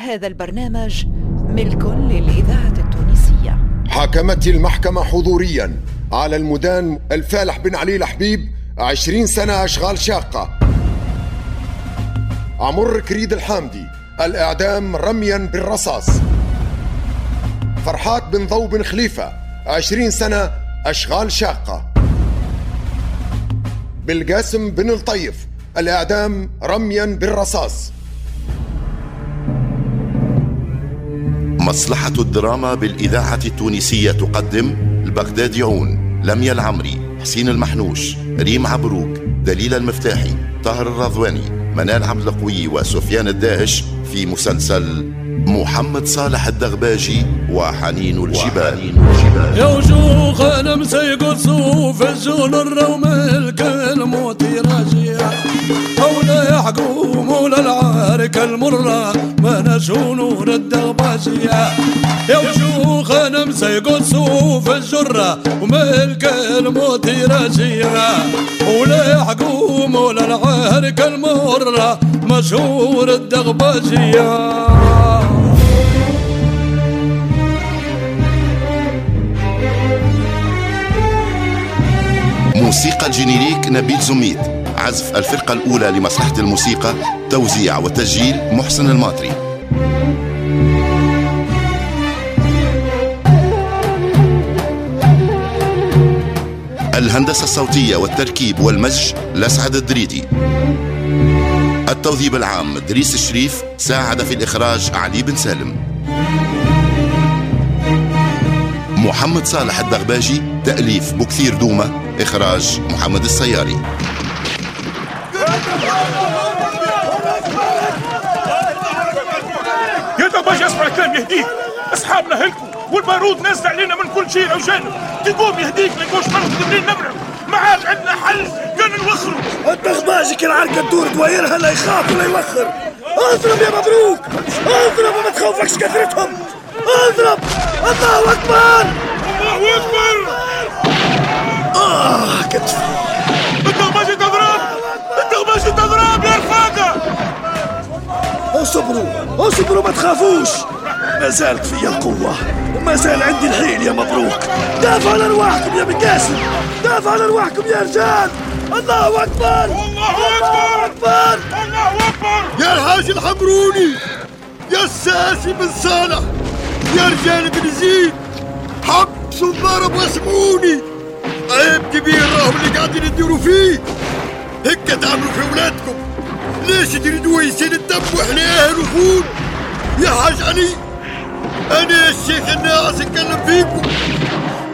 هذا البرنامج ملك للإذاعة التونسية. حاكمت المحكمة حضوريا على المدان الفالح بن علي الحبيب عشرين سنة أشغال شاقة. عمر كريد الحامدي الإعدام رميا بالرصاص. فرحات بن ضو بن خليفة عشرين سنة أشغال شاقة. بالقاسم بن الطيف الإعدام رميا بالرصاص. مصلحة الدراما بالإذاعة التونسية تقدم البغداديون لميا العمري حسين المحنوش ريم عبروك دليل المفتاحي طاهر الرضواني منال عبد القوي وسفيان الداهش في مسلسل محمد صالح الدغباجي وحنين الجبال. يا وجوه أنا مسيق صوف الجول الروم الكلموت راجع مولا العارك المرة ما نشو نور الدغباجية يا أنا مسيق صوف الجرة وملك الموت راجع ولا يحكم مولا العارك المرة مشهور الدغباجية موسيقى الجينيريك نبيل زميد. عزف الفرقة الأولى لمصلحة الموسيقى توزيع وتسجيل محسن الماطري. الهندسة الصوتية والتركيب والمزج لسعد الدريدي. التوظيف العام دريس الشريف ساعد في الإخراج علي بن سالم. محمد صالح الدغباجي تأليف بكثير دومة إخراج محمد السياري. يا دباج اسمع كلام يهديك. اصحابنا هلكوا والبارود نازل علينا من كل شيء وجانب تقوم يهديك ما يقوش مرض قادرين نبرع ما عاد عندنا حل كان نوخروا. الدغباجي كان عركة تدور دوايرها لا يخاف ولا يوخر. اضرب يا مبروك. اضرب وما تخوفكش كثرتهم. اضرب. الله أكبر. الله أكبر. آه كتفي اصبروا اصبروا ما تخافوش. ما زالت في القوة. وما زال عندي الحيل يا مبروك. دافعوا عن أرواحكم يا بقاسم دافعوا عن أرواحكم يا رجال. الله أكبر. الله أكبر. أكبر. الله أكبر. يا الحاج الحمروني يا الساسي بن صالح. يا رجال بن زيد. حبسوا الضرب واسمعوني عيب كبير راهم اللي قاعدين تديروا فيه. هيك تعملوا في ولادكم ليش تريدوا يصير الدم وإحنا وخون يا حاج علي أنا الشيخ الناس أتكلم فيكم.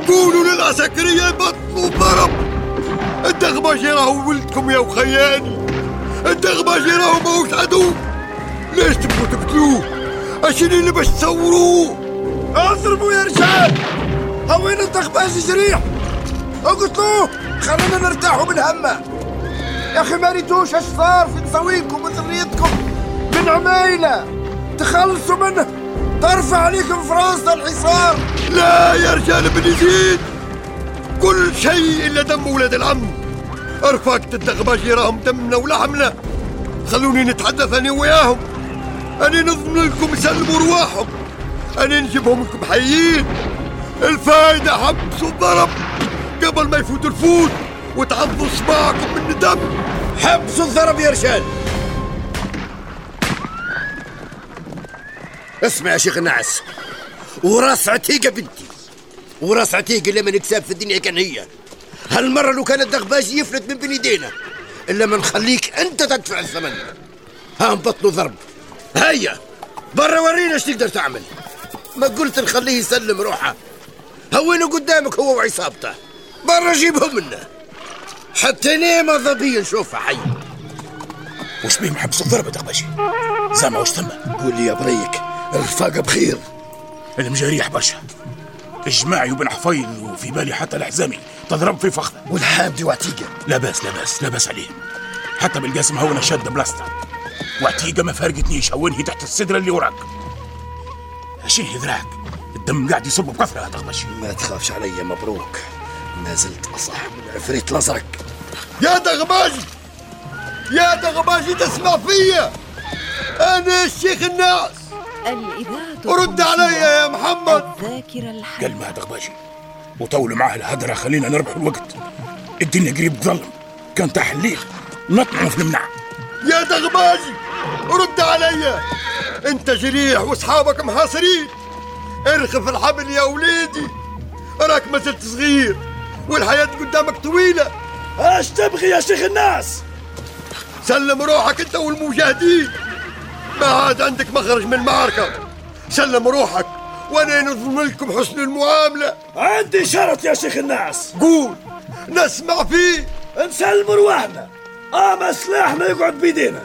قولوا للعسكرية يبطلوا الضرب الدغباجي راهو ولدكم يا وخياني. الدغباجي راهو ماهوش عدو ليش تبغوا تقتلوه؟ عشان اللي باش تصوروه؟ اضربوا يا رجال. هوين الدغباجي جريح. اقتلوه. خلونا نرتاحوا من همه. يا أخي ما ريتوش اش صار في نسويكم وذريتكم من عمايله تخلصوا منه. ترفع عليكم فرنسا الحصار. لا يا رجال بن يزيد. كل شيء إلا دم ولاد العم. رفاقة الدغباجي راهم دمنا ولحمنا. خلوني نتحدث أنا وياهم. أنا نضمن لكم يسلموا رواحهم أنا نجيبهم لكم حيين. الفايدة حبس الضرب قبل ما يفوت الفوت. وتعضوا صباعكم من الدم حبسوا الضرب يا رجال. اسمع يا شيخ النعس وراس عتيقة بنتي. وراس عتيقة اللي من كساب في الدنيا كان هي. هالمرة لو كان الدغباجي يفلت من بين يدينا إلا ما نخليك أنت تدفع الثمن ها نبطلوا ضرب هيا برا ورينا إيش تقدر تعمل. ما قلت نخليه يسلم روحه. هوينه قدامك هو وعصابته. برا جيبهم منه. حتى نيمة ظبي نشوفها حي؟ وش بيه محبس الضرب يا دغباجي زعما وش ثم؟ قول لي يا بريك الرفاقة بخير. المجاريح برشا. اجماعي وبن حفيظ وفي بالي حتى الحزامي تضرب في فخذه والحامدي وعتيقة. لا بأس لا بأس لا بأس عليهم حتى بالقاسم هو شد بلاصته وعتيقة ما فارقتنيش هوني تحت السدره اللي وراك. شنو ذراعك الدم قاعد يصب بكثرة دغباجي ما تخافش علي مبروك. ما زلت أصح من العفريت الأزرق يا دغباجي يا دغباجي تسمع فيا! أنا الشيخ الناس! الإذاعة رد علي يا محمد! الذاكرة الحية. قال ما دغباجي وطولوا معاه الهدرة خلينا نربح الوقت. الدنيا قريب تظلم كان تاع الليل نطمعوا في المنع. يا دغباجي رد علي! انت جريح واصحابك محاصرين. ارخف الحبل يا وليدي. راك ما زلت صغير والحياة قدامك طويلة. اش تبغي يا شيخ الناس؟ سلم روحك انت والمجاهدين. ما عاد عندك مخرج من المعركة. سلم روحك وأنا نظلم لكم حسن المعاملة. عندي شرط يا شيخ الناس. قول نسمع فيه. نسلم رواحنا. اما سلاحنا يقعد بيدينا.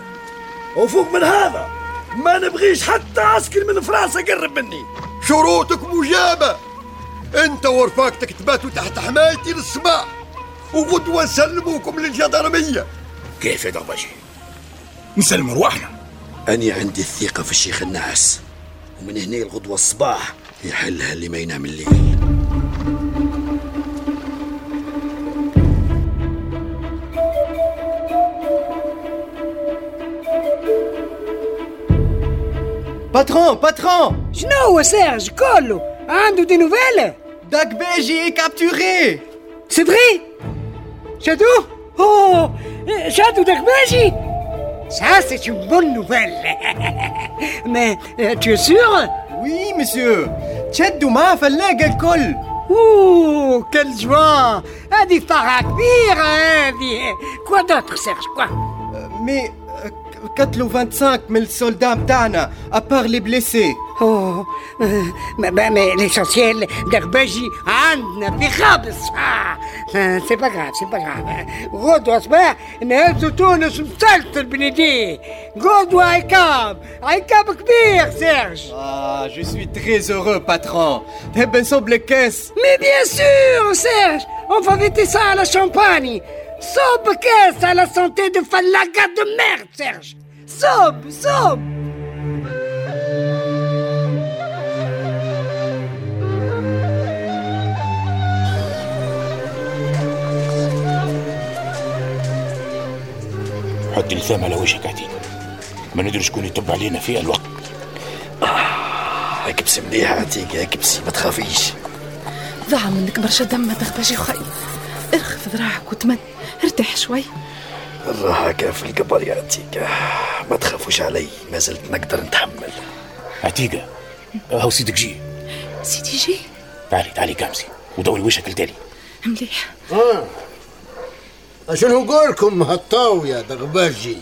وفوق من هذا ما نبغيش حتى عسكر من فرنسا قرب مني. شروطك مجابة. انت ورفاقتك تباتوا تحت حمايتي للصباح. وغدوة نسلموكم للجدرمية كيف يا دغباجي نسلم رواحنا. أنا عندي الثقة في الشيخ النعس ومن هنا الغدوة الصباح. يحلها اللي ما ينام الليل. Patron, patron! شنو هو سيرج كله عنده دي نوفيل Dagbeji est capturé! سي فري شادوه اوه شادو دغباجي Ça, c'est une bonne nouvelle. Mais euh, tu es sûr Oui, monsieur تشدوا معاه فلاقة الكل Ouh, quelle joie هذه فرحة كبيرة هذه Quoi d'autre, Serge Quoi مي قتلوا 25 من السولدات متاعنا ابار لي بليسي Oh, euh, mais, mais, mais l'essentiel, Derbeji, عندنا في خابص آه. آه، c'est pas grave, c'est pas grave. غدوة صباح نهزوا تونس مسلسل بنيديه غدوة عقاب عقاب كبير سيرج Ah, je suis très heureux, patron تحب نصب لك كاس Mais bien sûr, Serge On va fêter ça à la champagne Sob caisse à la santé de Falaga de merde, Serge Sob, sob حط الثام على وجهك عتيق ما ندري شكون يتبع علينا في الوقت. اكبسي مليحة عتيقة اكبسي ما تخافيش. ضاع منك برشا دم يا دغباجي خي. ارخف ذراعك وتمد ارتاح شوي. الراحة كان في القبر يا عتيقة ما تخافوش علي ما زلت نقدر نتحمل. عتيقة هاو سيدك جي. سيدي جي؟ تعالي تعالي كامسي ودوري وجهك لتالي. مليح. آه. شنو نقولكم هالطاو يا دغباجي؟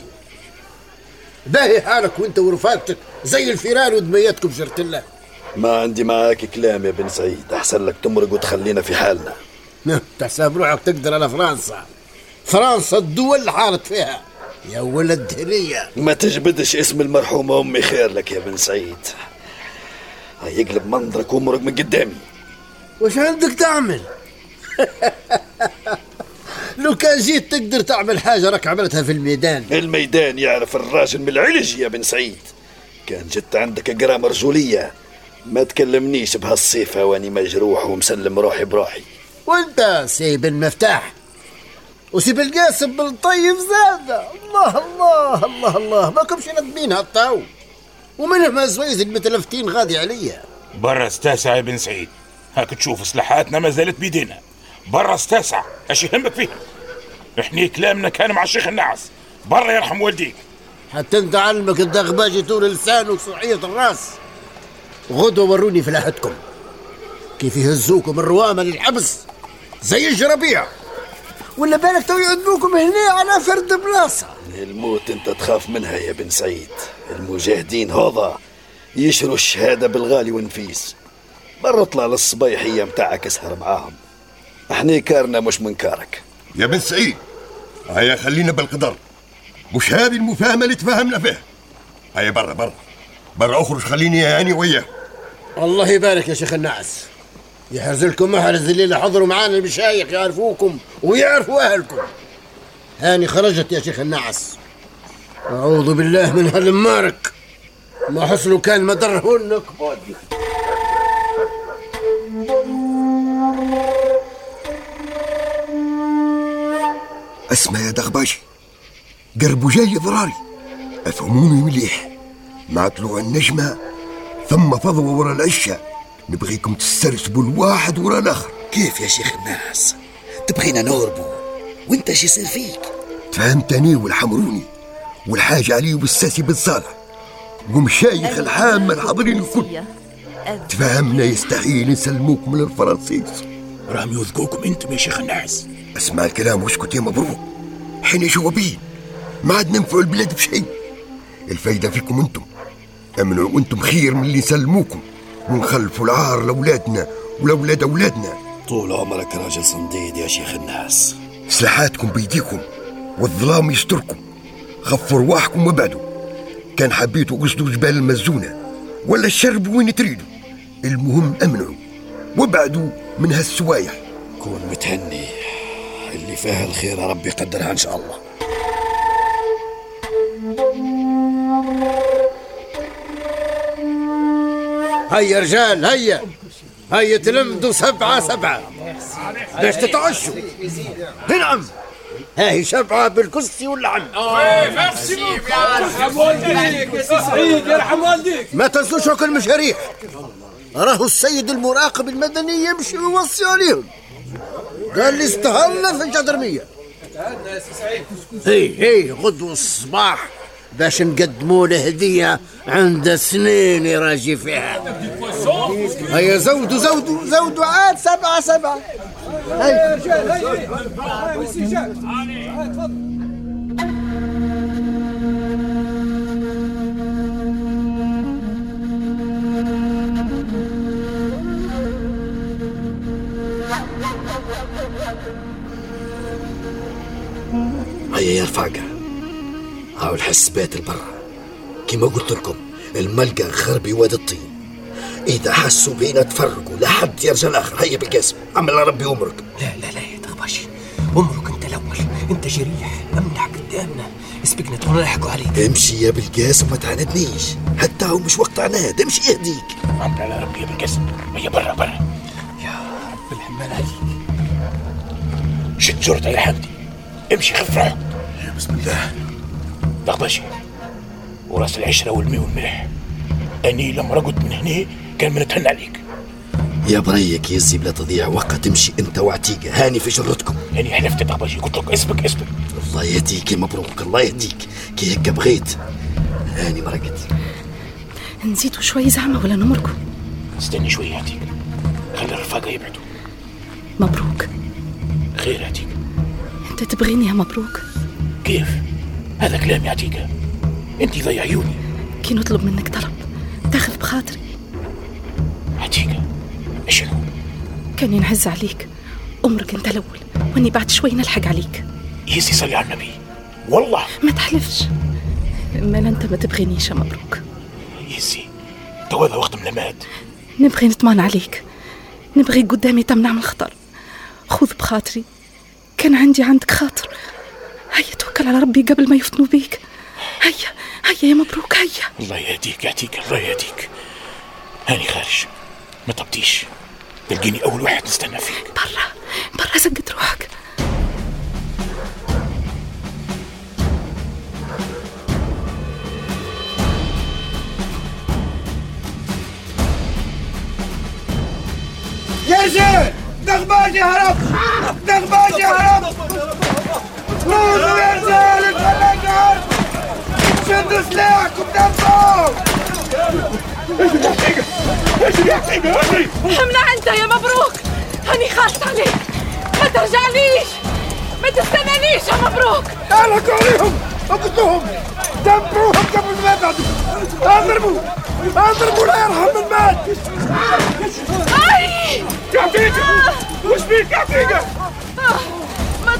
باهي حالك وأنت ورفاقتك زي الفيران ودميتكم جرت الله. ما عندي معاك كلام يا بن سعيد. أحسن لك تمرق وتخلينا في حالنا. تحسب روحك تقدر على فرنسا. فرنسا الدول اللي حارت فيها. يا ولد هرية. ما تجبدش اسم المرحومة أمي خير لك يا بن سعيد. يقلب منظرك وامرق من قدامي. وش عندك تعمل؟ لو كان جيت تقدر تعمل حاجة راك عملتها في الميدان. الميدان يعرف الراجل من العلج يا بن سعيد. كان جت عندك قرام رجولية ما تكلمنيش بهالصيفة واني مجروح ومسلم روحي بروحي. وانت سيب المفتاح. وسيب القاسم بالطيب زادة. الله الله الله الله. ما كمش ندمين هالطاو ومنهم الزويز المتلفتين غادي عليا. برا استاسع يا بن سعيد. هاك تشوف سلاحاتنا ما زالت بيدينا. برا استاسع اش يهمك فيه؟ إحنا كلامنا كان مع الشيخ النعس برا يرحم والديك. حتى انت علمك الدغباجي طول لسان وصحية الراس. غدوة وروني فلاحتكم. كيف يهزوكم الروامة للحبس؟ زي الجرابيع ولا بالك تو يعدوكم هنا على فرد بلاصة. الموت انت تخاف منها يا بن سعيد. المجاهدين هوضا يشروا الشهادة بالغالي والنفيس. برا اطلع للصبيحية متاعك اسهر معاهم. إحنا كارنا مش من كارك يا بن سعيد هيا خلينا بالقدر. مش هذه المفاهمة اللي تفاهمنا فيها. هيا برا برا. برا أخرج خليني هاني وياه. الله يبارك يا شيخ النعس يحرز لكم محرز الليلة حضروا معانا المشايخ يعرفوكم ويعرفوا أهلكم. هاني خرجت يا شيخ النعس أعوذ بالله من هالمارك. ما حصلوا كان ما درهولنا اسمع يا دغباشي قربوا جاي ضراري أفهموني مليح. مع طلوع النجمة ثم فضوى ورا العشة. نبغيكم تسترسبوا الواحد ورا الآخر. كيف يا شيخ الناس؟ تبغينا نهربوا وانت شو يصير فيك؟ تفهمتني والحمروني والحاج علي والساسي بن صالح ومشايخ الحامة الحاضرين الكل تفهمنا يستحيل نسلموكم للفرنسيس راهم يوثقوكم أنتم يا شيخ الناس. اسمع الكلام واسكت يا مبروك. حين جوابين ما عاد ننفعوا البلاد بشيء. الفايدة فيكم أنتم. امنوا وأنتم خير من اللي يسلموكم ونخلفوا العار لأولادنا ولأولاد أولادنا. طول عمرك راجل صنديد يا شيخ الناس. سلاحاتكم بيديكم والظلام يستركم. خفوا رواحكم وابعدوا كان حبيتوا قصدوا جبال المزونة ولا الشرب وين تريدوا. المهم أمنعوا. وابعدوا من هالسوايح. كون متهني. اللي فيها الخير ربي يقدرها إن شاء الله. هيا رجال هيا. هيا تلمدوا سبعة سبعة. باش تتعشوا. نعم. هاي سبعة بالكرسي واللعن ما تنسوش وكل المشاريع. راهو السيد المراقب المدني يمشي ويوصي عليهم. قال لي استهلنا في الجدرمية. هي هي غدوة الصباح باش نقدموا له هدية عند سنين يراجي فيها. هيا زودوا زودوا زودوا. عاد سبعة سبعة. هيا. هيا يا رفاقة هاو الحسبات البرا كما قلت لكم الملقى غربي واد الطين. إذا حسوا بينا تفرقوا لحد يرجع الآخر. هيا بالقاسم عمل ربي أمرك. لا لا لا يا تغباشي. عمرك أنت الأول. أنت جريح. أمنع قدامنا. اسبقنا تو نلحقوا عليك. امشي يا بالقاسم ما تعاندنيش حتى هو مش وقت عناد. امشي يهديك. عمل على ربي بالقسم. هيا برا برا. رب الحمال عليك. شد جرتها يا حمدي امشي خف روحك. بسم الله. دغباجي وراس العشرة والمي والملح أني لما رقد من هنا كان منتهن عليك. يا بريك يزي بلا تضيع وقت. امشي أنت وعتيقة هاني في جرتكم. يعني حلفت دغباجي قلت لك اسبق اسبق الله يهديك يا مبروك. الله يهديك. كي هيك بغيت. هاني مرقت نزيدوا شوي زعمة ولا نمركم استني شوية هاتيك خلي الرفاقة يبعدوا. مبروك. خير هاتيك أنت تبغيني يا مبروك؟ كيف؟ هذا كلام عتيقة أنت ضيع عيوني. كي نطلب منك طلب. تاخذ بخاطري. عتيقة شنو كان ينهز عليك. عمرك انت الأول وأني بعد شوي نلحق عليك. يزي صلي على النبي. والله. ما تحلفش. ما أنت ما تبغينيش يا مبروك يزي تو هذا وقت ملامات نبغي نطمن عليك. نبغي قدامي تمنع من الخطر. خذ بخاطري. كان عندي عندك خاطر. هيا توكل على ربي قبل ما يفتنوا بيك. هيا هيا يا مبروك هيا. الله يهديك يعطيك الله يهديك. هاني خارج. ما تبديش تلقيني أول واحد نستنى فيك. برا برا سقط روحك. يا رجال دغباجي هرب دغباجي هرب روحوا يا رجال الفلاقات شدوا سلاحكم دفعوا امنع انت يا مبروك هاني خالص عليك ما ترجعليش ما تستنانيش يا مبروك الحقوا عليهم اقتلوهم دبروهم قبل ما يبعدوا اضربوا اضربوا لا يرحم من مات اي يعطيك وش بيك ما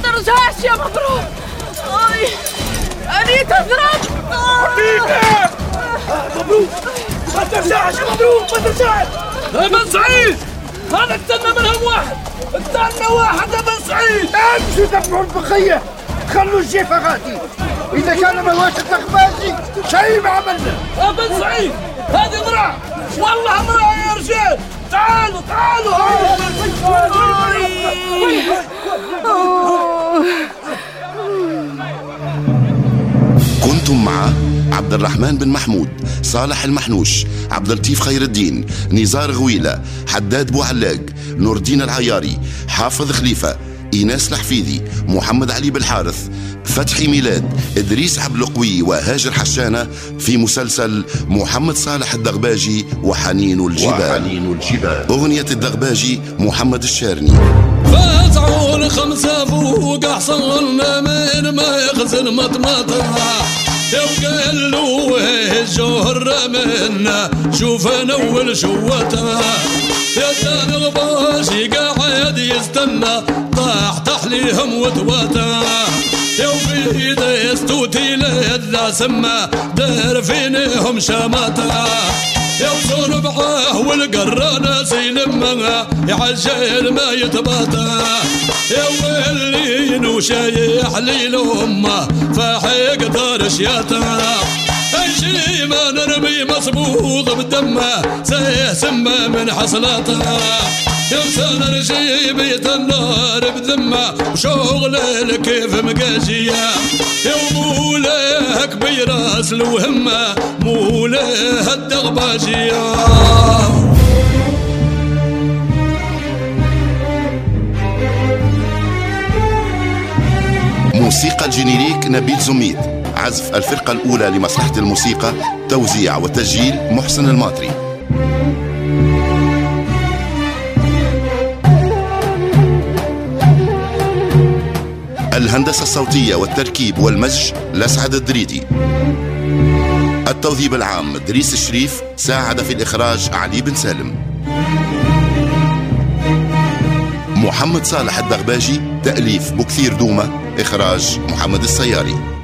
ترجعش يا مبروك. أي اني تضرب مبروك. ما ترجعش يا مبروك ما ترجعش يا بن سعيد هذا استنى منهم واحد. استنى واحد يا بن سعيد امشوا دبروا البقية. خلوا الجيفه غادي إذا كان ما هوش التخبازي شيء ما عملنا. يا بن سعيد هذه امرأة. والله امرأة يا رجال. تعالوا تعالوا. كنتم مع عبد الرحمن بن محمود صالح المحنوش عبد اللطيف خير الدين نزار غويلة حداد بوعلاق نور الدين العياري حافظ خليفة إيناس الحفيدي محمد علي بالحارث فتحي ميلاد إدريس عبد القوي وهاجر حشانة في مسلسل محمد صالح الدغباجي وحنين الجبال. وحنين الجبال. أغنية الدغباجي محمد الشارني. فاتعون خمسة فوق حصلنا من يخزن مطمطها وقال له الجهر منا شوف نول شوتها يا دان غباشي قاعد يستنى. طاح تحليهم وتواتا يا وفي دستوتي لذا سما. دار فينهم شماتا يا وزور بعاه والقرانة سيلمها يعجل ما يتباتا يا ويلين وشايح لي لأمه فاحق دار شياتا شي ما نرمي مصبوغ بدمه. سيه سمه من حصلاتها رشي بيت النار بذمة وشغل كيف مقاشية يا مولاه كبير أصل وهمة مولاه الدغباشية موسيقى الجينيريك نبيل زميد. عزف الفرقة الأولى لمصلحة الموسيقى توزيع وتسجيل محسن الماطري. الهندسة الصوتية والتركيب والمزج لسعد الدريدي. التوظيف العام دريس الشريف ساعد في الإخراج علي بن سالم. محمد صالح الدغباجي تأليف بكثير دومة إخراج محمد السياري.